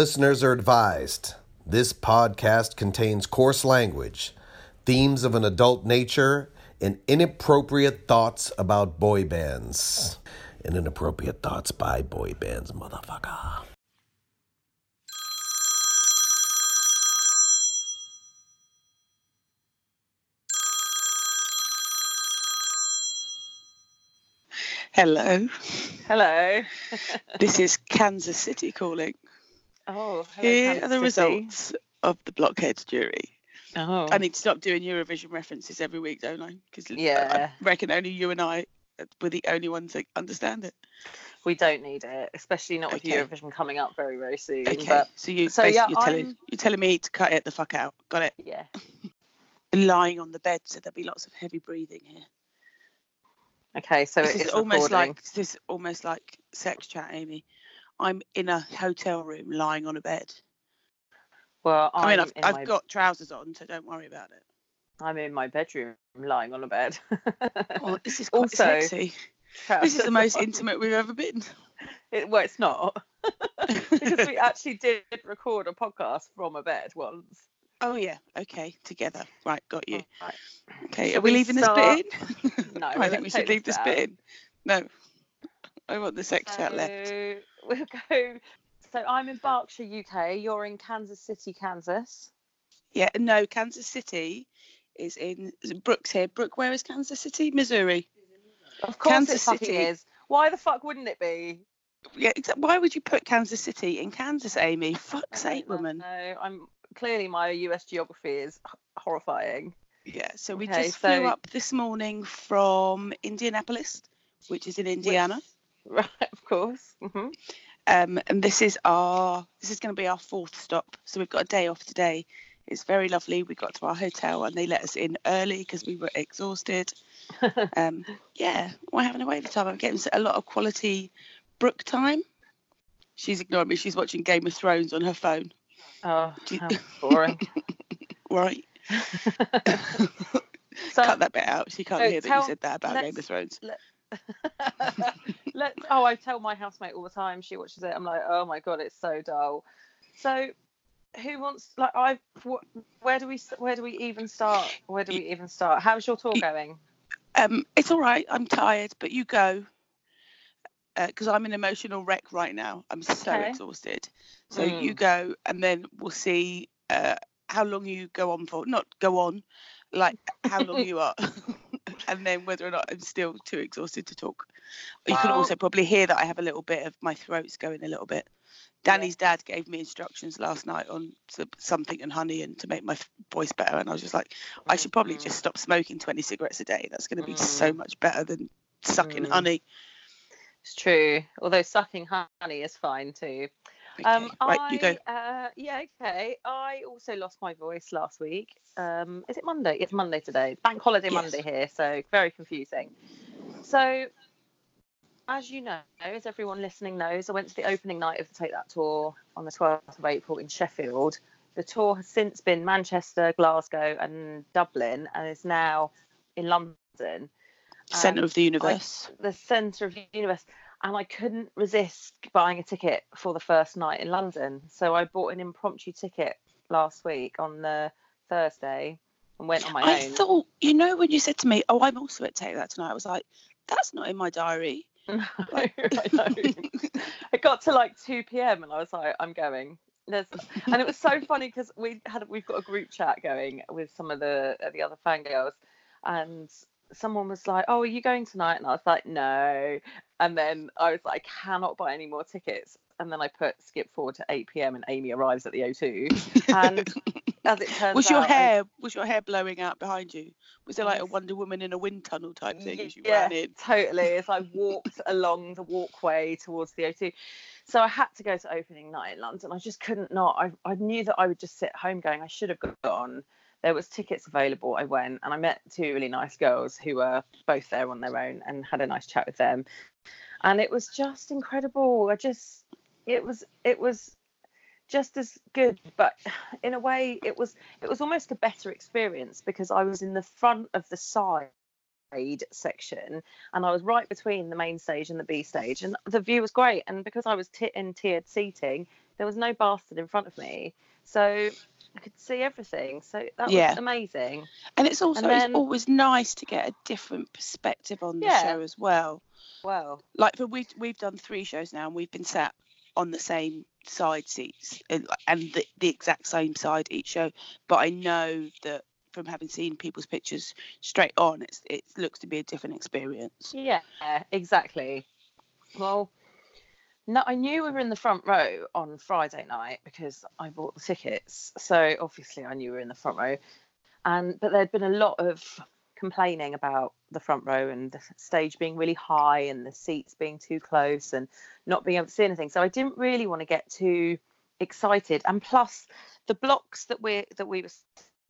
Listeners are advised this podcast contains coarse language, themes of an adult nature, and inappropriate thoughts about boy bands. And inappropriate thoughts by boy bands, motherfucker. Hello, Hello. this is Kansas City calling. Oh, Here are the results of the blockhead jury. Oh, I need to stop doing Eurovision references every week, don't I? Because Yeah. I reckon only you and I were the only ones that understand it. we don't need it, especially not with Okay. Eurovision coming up very, very soon. Okay, But so you so, yeah, you're telling you're telling me to cut it the fuck out. Got it. yeah, Lying on the bed, so there'll be lots of heavy breathing here. okay. So this it is is almost recording. like this is almost like sex chat, Amy. I'm in a hotel room lying on a bed. Well, I mean, I'm I've, I've my, got trousers on, so don't worry about it. I'm in my bedroom, lying on a bed. Oh, this is quite Also, sexy. This is the most on. intimate we've ever been. It, well, it's not because we actually did record a podcast from a bed once. Oh yeah, okay, together. Right, got you. Right. Okay, Should are we leaving start? this bit in? No, I think we should leave this this bit in. No, I want the sex chat left. So we'll go. So I'm in Berkshire, UK. You're in Kansas City, Kansas. Yeah, no, Kansas City is in Brooks here. Brooke, where is Kansas City? Missouri. Of course Kansas it City. is. Why the fuck wouldn't it be? Yeah, why would you put Kansas City in Kansas, Amy? Fuck's sake, woman. know. I'm clearly my US geography is horrifying. Yeah, so we Okay, just flew up this morning from Indianapolis, which is in Indiana. Right, of course. hmm um, and this is our this is going to be our fourth stop. So we've got a day off today. It's very lovely. We got to our hotel and they let us in early because we were exhausted. Um, yeah we're having a wave of time. I'm getting a lot of quality brook time. She's ignoring me. She's watching game of thrones on her phone. Oh, how boring. right. So, cut that bit out. She can't so hear that tell- you said that about game of thrones. let oh, I tell my housemate all the time. She watches it. I'm like, oh my god, it's so dull. So, who wants like I? Wh- where do we where do we even start? Where do we even start? How's your tour going? um, it's all right i'm tired but you go because i'm an emotional wreck right now i'm so Okay. exhausted so you Mm. go and then we'll see uh, how long you go on for not go on like how long you are and then whether or not i'm still too exhausted to talk you can also probably hear that i have a little bit of my throat's going a little bit danny's dad gave me instructions last night on something and honey and to make my voice better and i was just like i should probably Mm. just stop smoking 20 cigarettes a day that's going to be so Mm. much better than sucking Mm. honey It's true. Although sucking honey is fine too. Okay. Um, right I, you go Uh, yeah, okay. I also lost my voice last week. Um, is it Monday? It's Monday today. Bank holiday Yes. Monday here, so very confusing. So, as you know, as everyone listening knows, I went to the opening night of the Take That tour on the 12th of April in Sheffield. The tour has since been Manchester, Glasgow, and Dublin, and is now in London center of the universe the centre of the universe. And I couldn't resist buying a ticket for the first night in London. So I bought an impromptu ticket last week on the Thursday and went on my I own. I thought, you know, when you said to me, "Oh, I'm also at Take That tonight," I was like, "That's not in my diary." No, I know. it got to like 2 p.m. and I was like, I'm going. There's, and it was so funny because we had we've got a group chat going with some of the the other fangirls, and someone was like, "Oh, are you going tonight?" And I was like, "No." And then I was like, "I cannot buy any more tickets." And then I put skip forward to 8 p.m. and Amy arrives at the O2. And as it turns was your out, hair was your hair blowing out behind you? Was there like a Wonder Woman in a wind tunnel type thing as you yeah, ran in? totally. As I walked along the walkway towards the O2. So I had to go to opening night in London. I just couldn't not. I, I knew that I would just sit home going, I should have gone. There was tickets available. I went and I met two really nice girls who were both there on their own and had a nice chat with them. And it was just incredible. I just it was it was just as good but in a way it was it was almost a better experience because i was in the front of the side section and i was right between the main stage and the b stage and the view was great and because i was t- in tiered seating there was no bastard in front of me, so I could see everything. So that Yeah. was amazing. And it's also then- it's always nice to get a different perspective on the Yeah. show as well. Well, Like for we've we've done three shows now and we've been sat on the same side seats and, and the, the exact same side each show. But I know that from having seen people's pictures straight on, it's it looks to be a different experience. yeah, exactly. Well, no, I knew we were in the front row on Friday night because I bought the tickets. So obviously I knew we were in the front row. And but there'd been a lot of complaining about the front row and the stage being really high and the seats being too close and not being able to see anything. So I didn't really want to get too excited. And plus the blocks that we that we were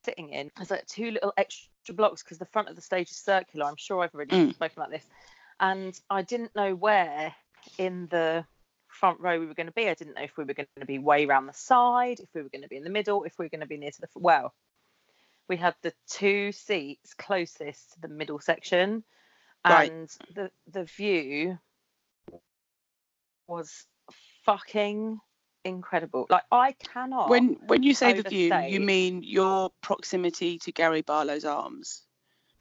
sitting in, there's like two little extra blocks because the front of the stage is circular. I'm sure I've already Mm. spoken about this. And I didn't know where in the front row we were going to be. I didn't know if we were going to be way round the side, if we were going to be in the middle, if we were going to be near to the f- well. We had the two seats closest to the middle section, Right. and the the view was fucking incredible. Like I cannot. When when you say the view, you mean your proximity to Gary Barlow's arms.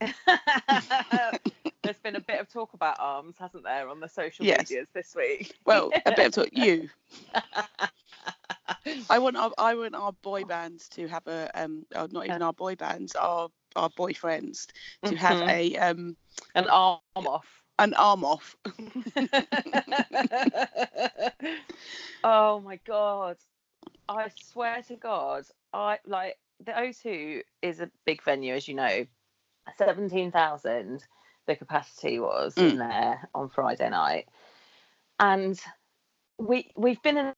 There's been a bit of talk about arms, hasn't there, on the social Yes. medias this week? Well, a bit of talk. You. I want our I want our boy bands to have a um oh, not even our boy bands our our boyfriends to have Mhm. a um An arm off. an arm off. oh my god. I swear to God, I like the O2 is a big venue, as you know. Seventeen thousand the capacity was in mm. there on Friday night. And we we've been in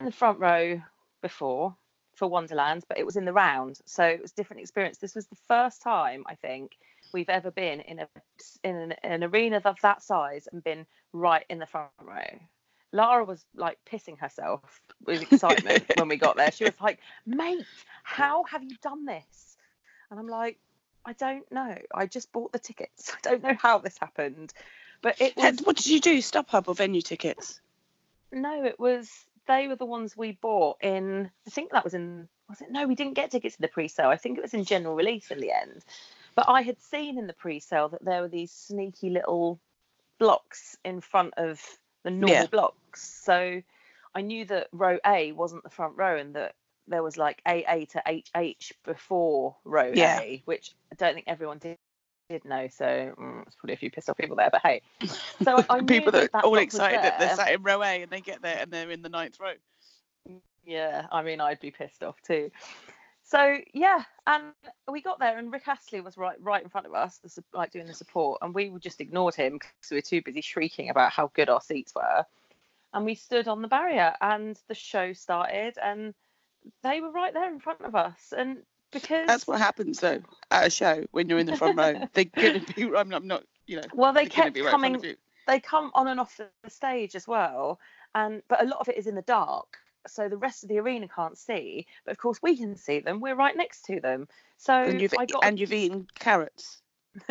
the front row before for Wonderland, but it was in the round, so it was a different experience. This was the first time I think we've ever been in a in an, an arena of that size and been right in the front row. Lara was like pissing herself with excitement when we got there. She was like, "Mate, how have you done this?" And I'm like, "I don't know. I just bought the tickets. I don't know how this happened." But it was what did you do? StubHub or venue tickets? no, it was they were the ones we bought in. I think that was in. Was it? No, we didn't get tickets in the pre-sale. I think it was in general release in the end. But I had seen in the pre-sale that there were these sneaky little blocks in front of the normal Yeah. blocks. So I knew that row A wasn't the front row and that there was like AA to HH before row Yeah. A, which I don't think everyone did, did know. So mm, it's probably a few pissed off people there, but hey. So I People that that are all excited that they're sat in row A and they get there and they're in the ninth row. Yeah, I mean, I'd be pissed off too. So yeah, and we got there, and Rick Astley was right, right in front of us, the, like doing the support, and we just ignored him because we were too busy shrieking about how good our seats were. And we stood on the barrier, and the show started, and they were right there in front of us, and because That's what happens though at a show when you're in the front row. They're gonna be. I'm not, I'm not you know. well, they kept be right coming they come on and off the stage as well and but a lot of it is in the dark so the rest of the arena can't see but of course we can see them we're right next to them so And you've i got and you've eaten carrots.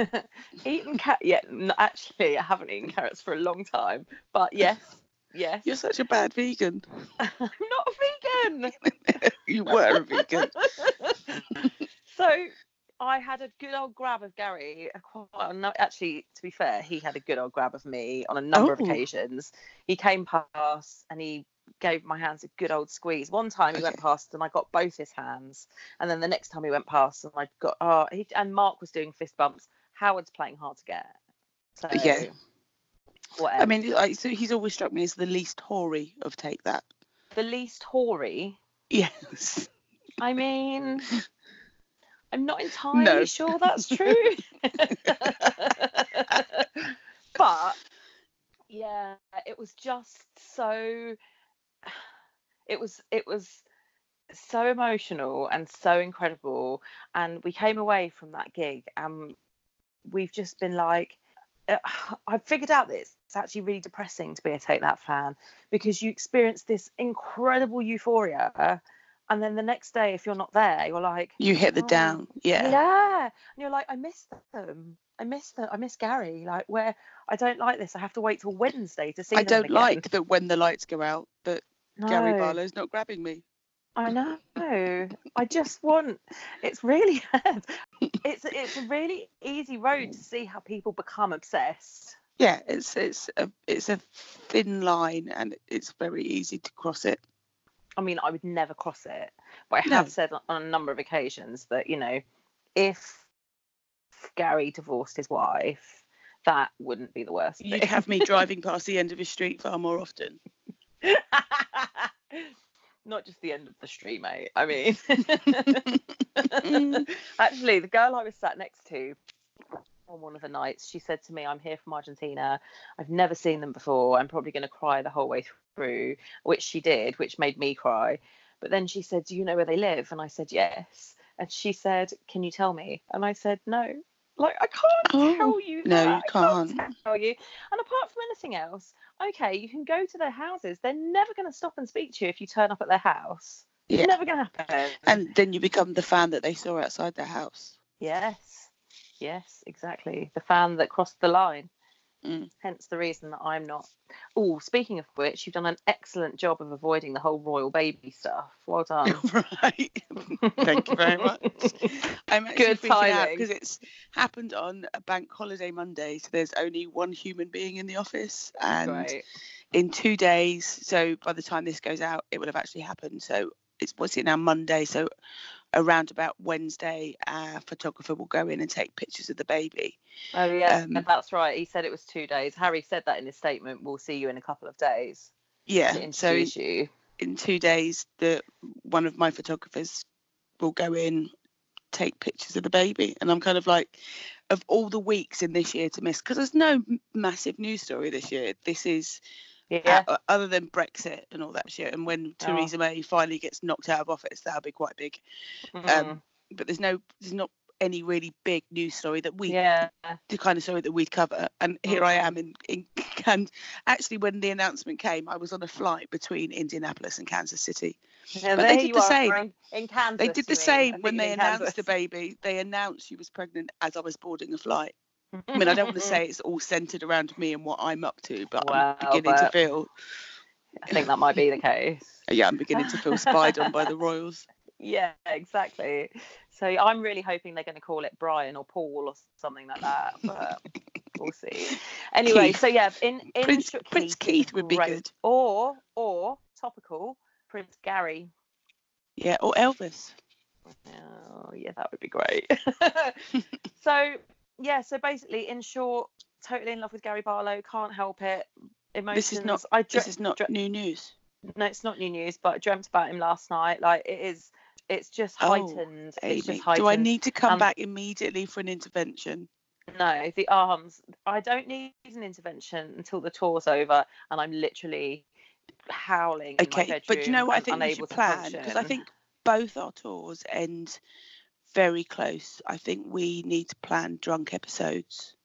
eaten cat yeah actually i haven't eaten carrots for a long time but yes yes You're such a bad vegan. i'm not a vegan you were a vegan. so I had a good old grab of Gary. a Quite, a uh, no- actually, to be fair, he had a good old grab of me on a number of Oh. occasions. He came past and he gave my hands a good old squeeze. One time he went past and I got both his hands, and then the next time he went past and I got oh, he, and Mark was doing fist bumps. Howard's playing hard to get. So Yeah. Whatever. I mean, like, so he's always struck me as the least hoary of take that. the least hoary. Yes. I mean, I'm not entirely No. sure that's true. but yeah, it was just so it was it was so emotional and so incredible and we came away from that gig and we've just been like I've figured out that it's actually really depressing to be a Take That fan because you experience this incredible euphoria and then the next day if you're not there you're like You hit the Oh, down. Yeah. yeah. And you're like, I miss them. I miss them. I miss Gary. Like, where I don't like this. I have to wait till Wednesday to see I don't like that when the lights go out, but Gary Barlow's not grabbing me. I know. I just want. It's really hard. It's it's a really easy road to see how people become obsessed. Yeah, it's it's a it's a thin line and it's very easy to cross it. I mean, I would never cross it, but I No. have said on- a number of occasions that you know, if Gary divorced his wife, that wouldn't be the worst. You'd thing. have me driving past the end of his street far more often. Not just the end of the street, mate. I mean, actually, the girl I was sat next to on one of the nights, she said to me, I'm here from Argentina. I've never seen them before. I'm probably going to cry the whole way through, which she did, which made me cry. But then she said, Do you know where they live? And I said, Yes. And she said, Can you tell me? And I said, No. Like, I can't Oh, tell you no, you can't can't. tell you. And apart from anything else, okay, you can go to their houses. They're never going to stop and speak to you if you turn up at their house. Yeah. It's never going to happen. And then you become the fan that they saw outside their house. yes, yes, exactly. The fan that crossed the line. Mm. Hence the reason that I'm not. Oh, speaking of which, you've done an excellent job of avoiding the whole royal baby stuff. Well done. right. Thank you very much. I'm actually Good timing. because it's happened on a bank holiday Monday, so there's only one human being in the office, and Great. in two days. So by the time this goes out, it would have actually happened. So it's what's it now Monday. So around about Wednesday, our photographer will go in and take pictures of the baby. Oh yeah, Um, that's right. He said it was two days. Harry said that in his statement. We'll see you in a couple of days Yeah. So you. in two days, the one of my photographers will go in, take pictures of the baby, and I'm kind of like, of all the weeks in this year to miss, because there's no massive news story this year. This is Yeah. uh, other than Brexit and all that shit. And when Oh. Theresa May finally gets knocked out of office, that'll be quite big. Mhm. Um, but there's no, there's not any really big news story that we yeah. the kind of story that we'd cover. And here I am in, in and actually when the announcement came, I was on a flight between. Indianapolis and Kansas City. Yeah, But they did the same. In, in Kansas. They did the same when they announced the baby. They announced she was pregnant as I was boarding the flight. I mean, I don't want to say it's all centered around me and what I'm up to, but Wow, I'm beginning to feel, I think that might be the case. yeah, I'm beginning to feel spied on by the royals. Yeah, exactly. So I'm really hoping they're going to call it Brian or Paul or something like that, but we'll see. Anyway, Keith. so yeah, in, in Prince- Keith Prince Keith would be great. good. Or or topical Prince Gary. Yeah, or Elvis. Oh, yeah, that would be great. so yeah, so basically, in short, totally in love with Gary Barlow. Can't help it. Emotions. This is not. I dre- This is not dre- new news. no, it's not new news, but I dreamt about him last night. Like it is. It's just Oh, heightened. it's Amy, just heightened. do I need to come Um, back immediately for an intervention? No, the arms. I don't need an intervention until the tour's over, and I'm literally howling. in my Okay, bedroom but do you know what I think we should plan? Because I think both our tours end very close. I think we need to plan drunk episodes.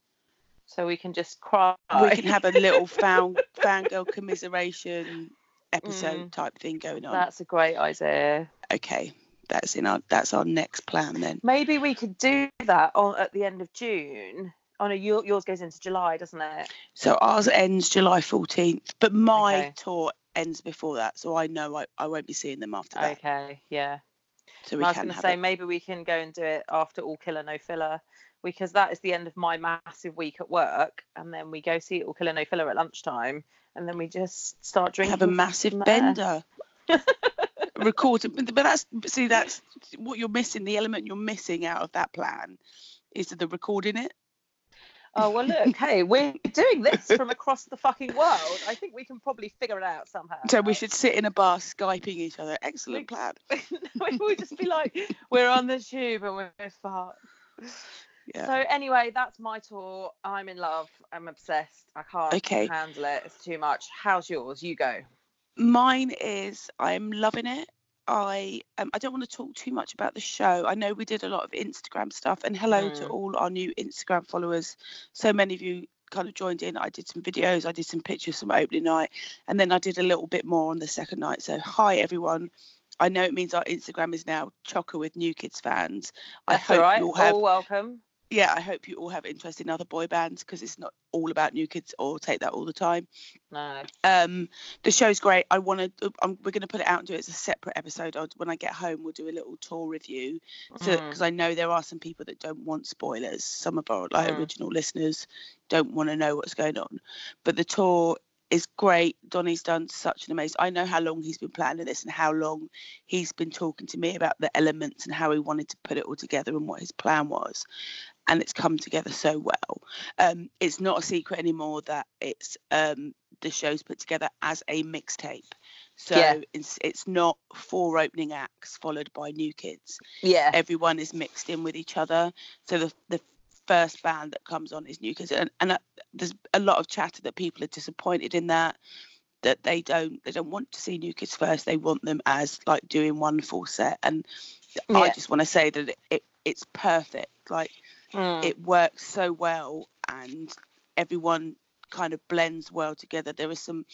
so. We can just cry. We can have a little fan fangirl commiseration episode Mm. type thing going on. That's a great idea. Okay, that's in our that's our next plan then. Maybe we could do that on at the end of June. Oh no, your, yours goes into July, doesn't it? So ours ends July 14th, but my Okay. tour ends before that, so I know I, I won't be seeing them after that. Okay, yeah. So we I was going to say it. maybe we can go and do it after All Killer No Filler because that is the end of my massive week at work, and then we go see All Killer No Filler at lunchtime, and then we just start drinking. have a massive bender. Record but but that's see that's what you're missing. The element you're missing out of that plan is the recording it. Oh well, look, hey, we're doing this from across the fucking world. I think we can probably figure it out somehow. So we should sit in a bar skyping each other. Excellent plan. we would just be like, we're on the tube and we're fucked. Yeah. So anyway, that's my tour. I'm in love. I'm obsessed. I can't Okay. handle it. It's too much. How's yours? You go. Mine is I'm loving it. I um, I don't want to talk too much about the show. I know we did a lot of Instagram stuff, and hello to Mm. all our new Instagram followers. So many of you kind of joined in. I did some videos, I did some pictures from opening night, and then I did a little bit more on the second night. So hi everyone. I know it means our Instagram is now chocker with New Kids fans. I That's hope all right. you'll have All welcome. Yeah, I hope you all have interest in other boy bands because it's not all about New Kids or Take That all the time. No. Um, the show's great. I want to. Um, we're going to put it out and do it as a separate episode. I'll, when I get home, we'll do a little tour review. So Mm. because I know there are some people that don't want spoilers. Some of our like Mm. original listeners don't want to know what's going on. But the tour is great. Donny's done such an amazing. I know how long he's been planning this and how long he's been talking to me about the elements and how he wanted to put it all together and what his plan was. And it's come together so well. Um, it's not a secret anymore that it's um, the show's put together as a mixtape. So Yeah. it's it's not four opening acts followed by new kids. Yeah. Everyone is mixed in with each other. So the the first band that comes on is new kids, and, and uh, there's a lot of chatter that people are disappointed in that that they don't they don't want to see new kids first. They want them as like doing one full set, and I just want to say that it, it it's perfect. Like Mm. it works so well and everyone kind of blends well together there are some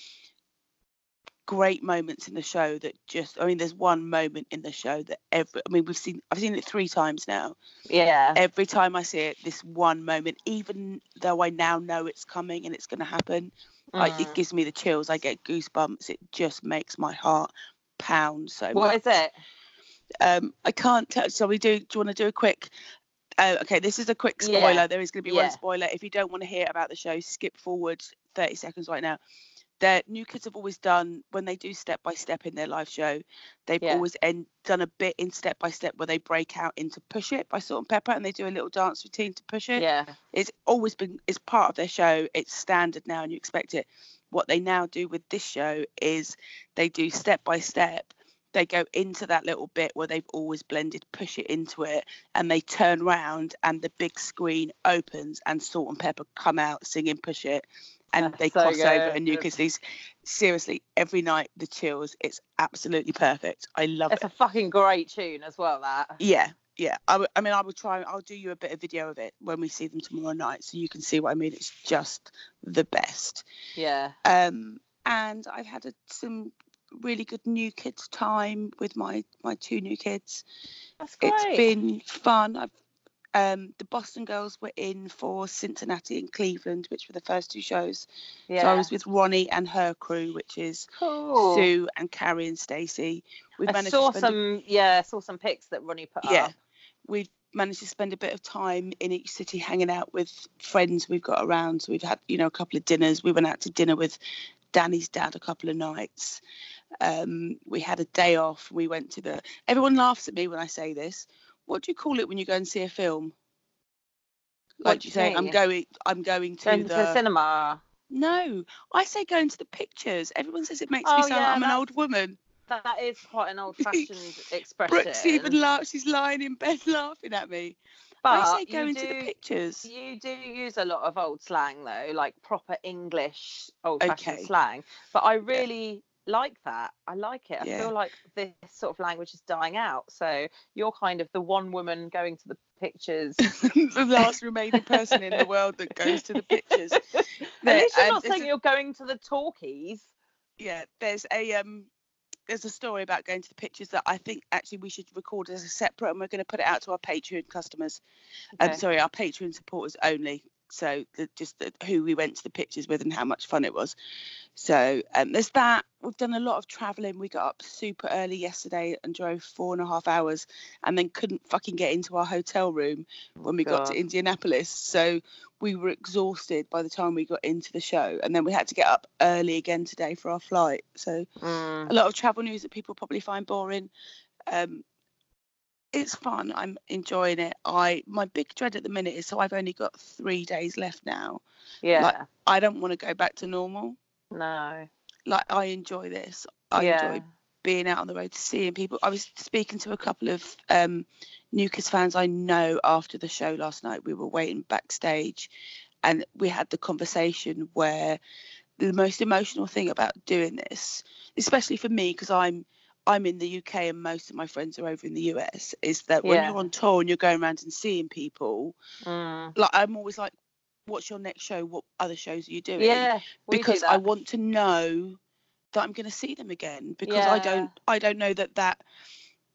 great moments in the show that just i mean there's one moment in the show that every i mean we've seen i've seen it three times now yeah. every time i see it this one moment even though i now know it's coming and it's going to happen Mm. it gives me the chills i get goosebumps it just makes my heart pound so What much is it? um i can't tell so we do do you want to do a quick uh, okay this is a quick Yeah. spoiler there is going to be Yeah. one spoiler if you don't want to hear about the show skip forward 30 seconds right now their new kids have always done when they do step by step in their live show they've Yeah. always end, done a bit in step by step where they break out into push it by Salt-N-Pepa and they do a little dance routine to push it Yeah. it's always been it's part of their show it's standard now and you expect it what they now do with this show is they do step by step they go into that little bit where they've always blended push it into it and they turn round and the big screen opens and Salt-N-Pepa come out singing push it and That's they so cross over and you good. can see seriously every night the chills it's absolutely perfect i love It's it It's a fucking great tune as well. That. yeah yeah I w- I mean i will try i'll do you a bit of video of it when we see them tomorrow night so you can see what i mean it's just the best Yeah. um and i've had a, some really good new kids time with my my two new kids That's great. it's been fun i've um the boston girls were in for cincinnati and cleveland which were the first two shows yeah. so i was with ronnie and her crew which is cool. sue and carrie and stacy we've I managed saw to spend a- some. Yeah, saw some pics that Ronnie put Yeah. up. we've managed to spend a bit of time in each city hanging out with friends we've got around. So we've had, you know, a couple of dinners. We went out to dinner with Danny's dad a couple of nights. Um, we had a day off. We went to the. Everyone laughs at me when I say this. What do you call it when you go and see a film? What Like do you you say, I'm going. I'm going to Going the. to the cinema. no, I say going to the pictures. Everyone says it makes Oh, me sound yeah, like I'm an old woman. That is quite an old-fashioned expression. Brooks even laughs. She's lying in bed laughing at me. But I say you going to the do- pictures. You do use a lot of old slang though, like proper English old-fashioned Okay. slang. But I really like that. I like it. I Yeah. feel like this sort of language is dying out. So you're kind of the one woman going to the pictures. the last remaining person in the world that goes to the pictures. At least you're not saying a- you're going to the talkies. yeah, there's a um, there's a story about going to the pictures that I think actually we should record as a separate, and we're going to put it out to our Patreon customers. I'm Okay. sorry, our Patreon supporters only. So the, just the, who we went to the pictures with and how much fun it was. So um, there's that. We've done a lot of travelling. We got up super early yesterday and drove four and a half hours, and then couldn't fucking get into our hotel room when we got to Indianapolis. So we were exhausted by the time we got into the show, and then we had to get up early again today for our flight. So Mm. a lot of travel news that people probably find boring. Um, it's fun. I'm enjoying it. I my big dread at the minute is so I've only got three days left now. Yeah. I don't want to go back to normal. no. Like I enjoy this. I yeah. enjoy being out on the road, seeing people. I was speaking to a couple of um, Newcastle fans I know after the show last night. We were waiting backstage, and we had the conversation where the most emotional thing about doing this, especially for me, because I'm I'm in the UK and most of my friends are over in the US, is that when you're on tour and you're going around and seeing people, Mm. like I'm always like, "What's your next show? What other shows are you doing?" Yeah. we do because I want to know that I'm going to see them again because I don't I don't know that that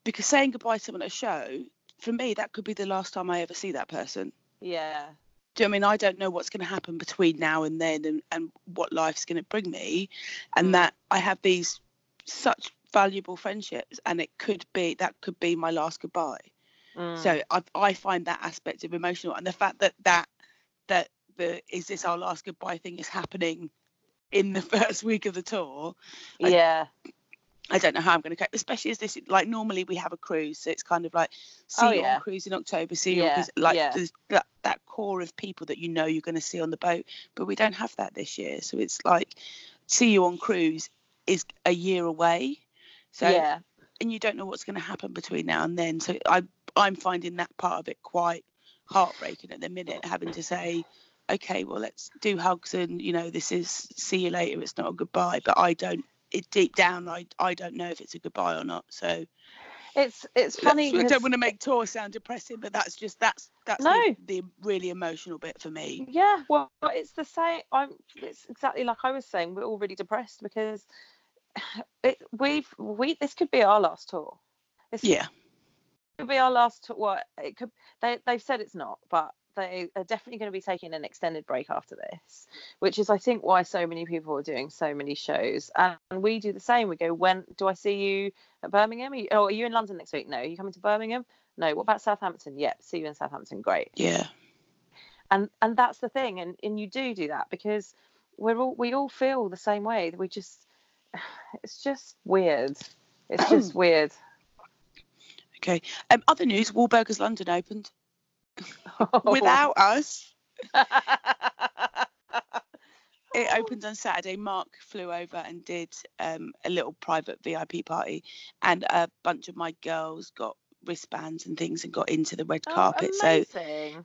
because saying goodbye to someone at a show for me that could be the last time I ever see that person Yeah. Do you know what I mean I don't know what's going to happen between now and then and, and what life's going to bring me and Mm. that I have these such valuable friendships and it could be that could be my last goodbye. Mm. So I, I find that aspect of emotional and the fact that that that the is this our last goodbye thing is happening in the first week of the tour. I- yeah. I don't know how I'm going to cope, especially as this like normally we have a cruise, so it's kind of like see Oh, you yeah. on cruise in October, see you on cruise, like yeah. there's that, that core of people that you know you're going to see on the boat, but we don't have that this year, so it's like see you on cruise is a year away, so yeah. and you don't know what's going to happen between now and then, so I I'm finding that part of it quite heartbreaking at the minute, having to say. Okay, well, let's do hugs and you know this is see you later. It's not a goodbye, but I don't it deep down I I don't know if it's a goodbye or not. So It's it's funny. I don't want to make tour sound depressing, but that's just that's that's No. the, the really emotional bit for me. Yeah, well, it's the same. I'm. It's exactly like I was saying. We're all really depressed because it, we've we this could be our last tour. This Yeah, could be our last tour. What it could. They they've said it's not, but they are definitely going to be taking an extended break after this, which is I think why so many people are doing so many shows. And we do the same. We go, when do I see you at Birmingham? Are you, oh, are you in London next week? No. Are you coming to Birmingham? No. What about Southampton? Yep. See you in Southampton. Great. yeah, and and that's the thing and and you do do that because we're all we all feel the same way that we just it's just weird it's just weird okay. Um, other news: Wahlburgers London opened without us. It opened on Saturday. Mark flew over and did um, a little private VIP party, and a bunch of my girls got wristbands and things and got into the red Oh, carpet. So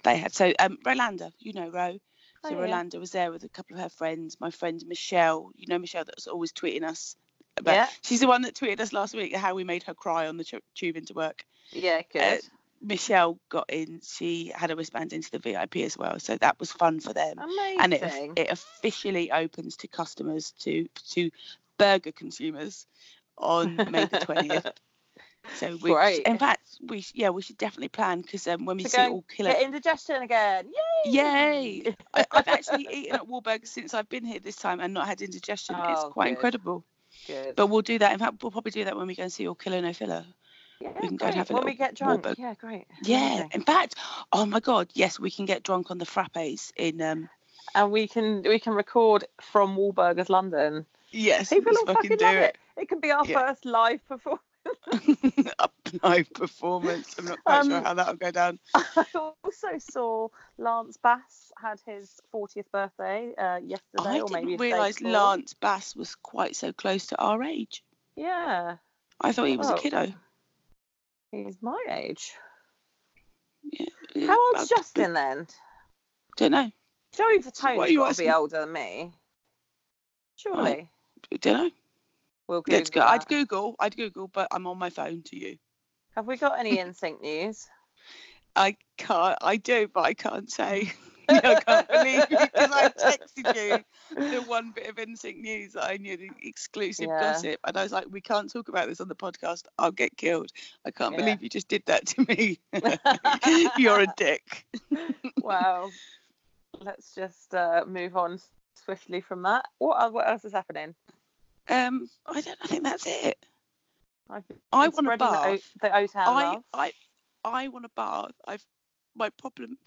they had so um Rolanda, you know Ro. So Oh, yeah. Rolanda was there with a couple of her friends. My friend Michelle, you know Michelle that's always tweeting us about yeah she's the one that tweeted us last week how we made her cry on the tu- tube into work. yeah good Uh, Michelle got in, she had a wristband into the VIP as well. So that was fun for them. amazing And it it officially opens to customers to to burger consumers on May the twentieth. So we, Great. in fact, we yeah we should definitely plan because um, when we To see it all killer get indigestion again yay Yay! I, I've actually eaten at Wahlburgers since I've been here this time and not had indigestion. it's Oh, quite good. incredible. good But we'll do that. In fact, we'll probably do that when we go and see your Killer No Filler. yeah, we can go and have a when we get drunk Wahlburg- yeah great Yeah. Amazing. In fact, oh my God, yes, we can get drunk on the frappes in. um and we can we can record from Wahlburgers London Yes, people will fucking do love it. it could be our Yeah. first live performance live performance. I'm not quite sure Um, how that'll go down. I also saw Lance Bass had his 40th birthday uh, yesterday, I or maybe realise. Lance Bass was quite so close to our age. Yeah, I thought he was Oh. a kiddo. he's my age. Yeah, How old's I- Justin then? Don't know. Joey what Fatone's are you got to be older than me. Surely. Don't know. We'll Google Let's go. I'd. Google. I'd Google, but I'm on my phone to you. Have we got any NSYNC news? I can't. I do, but I can't say. I can't believe it because I texted you the one bit of NSYNC news that I knew, the exclusive Yeah. gossip, and I was like, "We can't talk about this on the podcast. I'll get killed." I can't Yeah. believe you just did that to me. You're a dick. well, let's just uh, move on swiftly from that. What, what else is happening? Um, I don't. I think that's it. I've I want a spreading the O- bath. The I, love. I, I want a bath. I've my problem.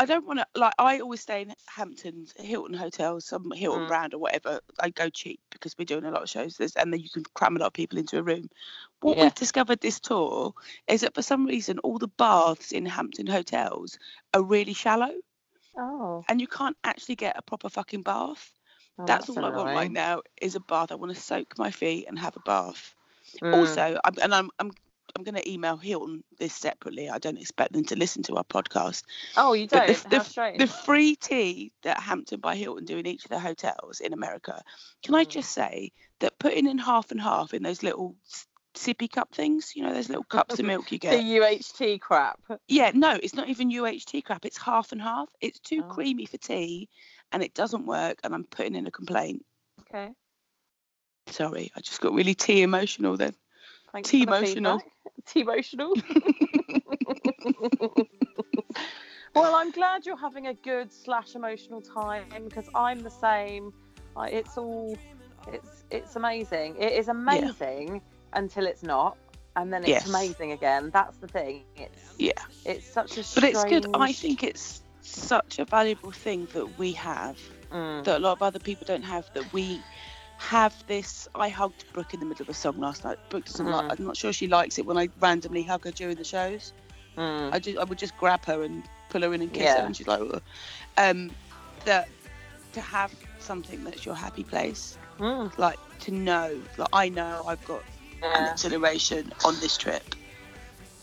I don't want to like. I always stay in Hamptons, Hilton hotels, some Hilton Mm. brand or whatever. I go cheap because we're doing a lot of shows, and then you can cram a lot of people into a room. What Yeah. we've discovered this tour is that for some reason all the baths in Hampton hotels are really shallow, Oh, and you can't actually get a proper fucking bath. Oh, that's, all I want right now is a bath. I want to soak my feet and have a bath. Mm. Also, I'm, and I'm I'm I'm going to email Hilton this separately. I don't expect them to listen to our podcast. oh, you don't. the- strange. The free tea that Hampton by Hilton do in each of the hotels in America. Can I Mm. just say that putting in half and half in those little sippy cup things, you know, those little cups of milk you get. the. UHT crap. Yeah, no, it's not even UHT crap. It's half and half. It's too Oh. creamy for tea, and it doesn't work. And I'm putting in a complaint. Okay. Sorry, I just got really tea emotional then. Thanks Tea emotional. Tea emotional. Well, I'm glad you're having a good slash emotional time because I'm the same. It's all, it's it's amazing. It is amazing until it's not, and then it's Yes. amazing again. That's the thing. It's Yeah. it's such a Strange... But it's good. I think it's such a valuable thing that we have Mm. that a lot of other people don't have. That we have this. I hugged Brooke in the middle of a song last night. Brooke doesn't Mhm. like. I'm not sure she likes it when I randomly hug her during the shows. Mm. I just I would just grab her and pull her in and kiss Yeah. her, and she's like, "Ugh." um, that to have something that's your happy place, Mm. like to know, like I know I've got an Yeah. exhilaration on this trip.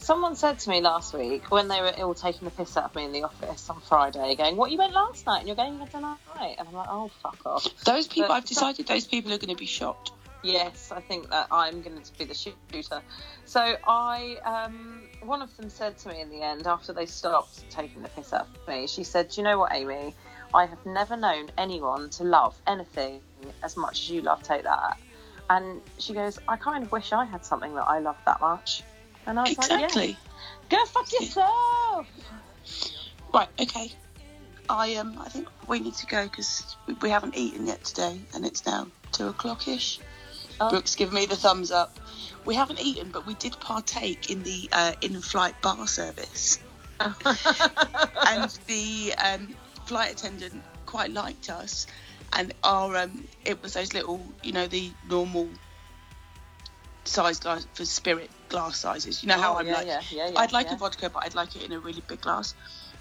Someone said to me last week when they were all taking the piss out of me in the office on Friday, going, "What you went last night? And you're going again tonight?" And I'm like, "Oh, fuck off." Those people, But- I've decided those people are going to be shot. Yes, I think that I'm going to be the shooter. So I, um, one of them said to me in the end after they stopped taking the piss out of me, she said, "Do you know what, Amy? I have never known anyone to love anything as much as you love Take That." And she goes, "I kind of wish I had something that I loved that much." And I was like, Exactly. "Yeah, go fuck yourself." Right. Okay. I um. I think we need to go because we, we haven't eaten yet today, and it's now two o'clock ish. Oh. Brooks, give me the thumbs up. We haven't eaten, but we did partake in the uh, in-flight bar service, and the um, flight attendant quite liked us, and our um, it was those little, you know, the normal size glass for spirit glass sizes. You know how Oh, I'm yeah, like, yeah, yeah, I'd like a vodka, but I'd like it in a really big glass.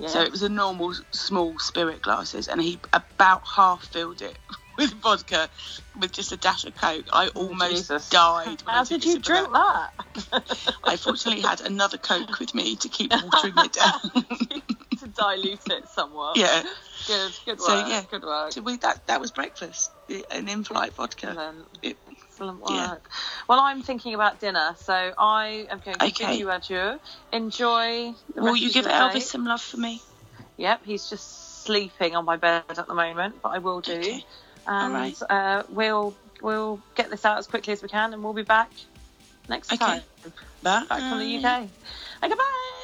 So it was a normal small spirit glasses, and he about half filled it with vodka with just a dash of coke. I oh, almost Oh, Jesus. died. How did you drink that. I fortunately had another coke with me to keep watering it down. to dilute it somewhat. yeah. Good, good work. So, yeah. good work. So we that that was breakfast, an in-flight vodka. It- Excellent work. yeah. Well, I'm thinking about dinner, so I am going to Okay. bid you adieu. Enjoy. The Will you give Elvis day. some love for me? Yep, he's just sleeping on my bed at the moment, but I will do. Okay. And uh, we'll we'll get this out as quickly as we can, and we'll be back next Okay. time. Bye. Back from the UK. And goodbye.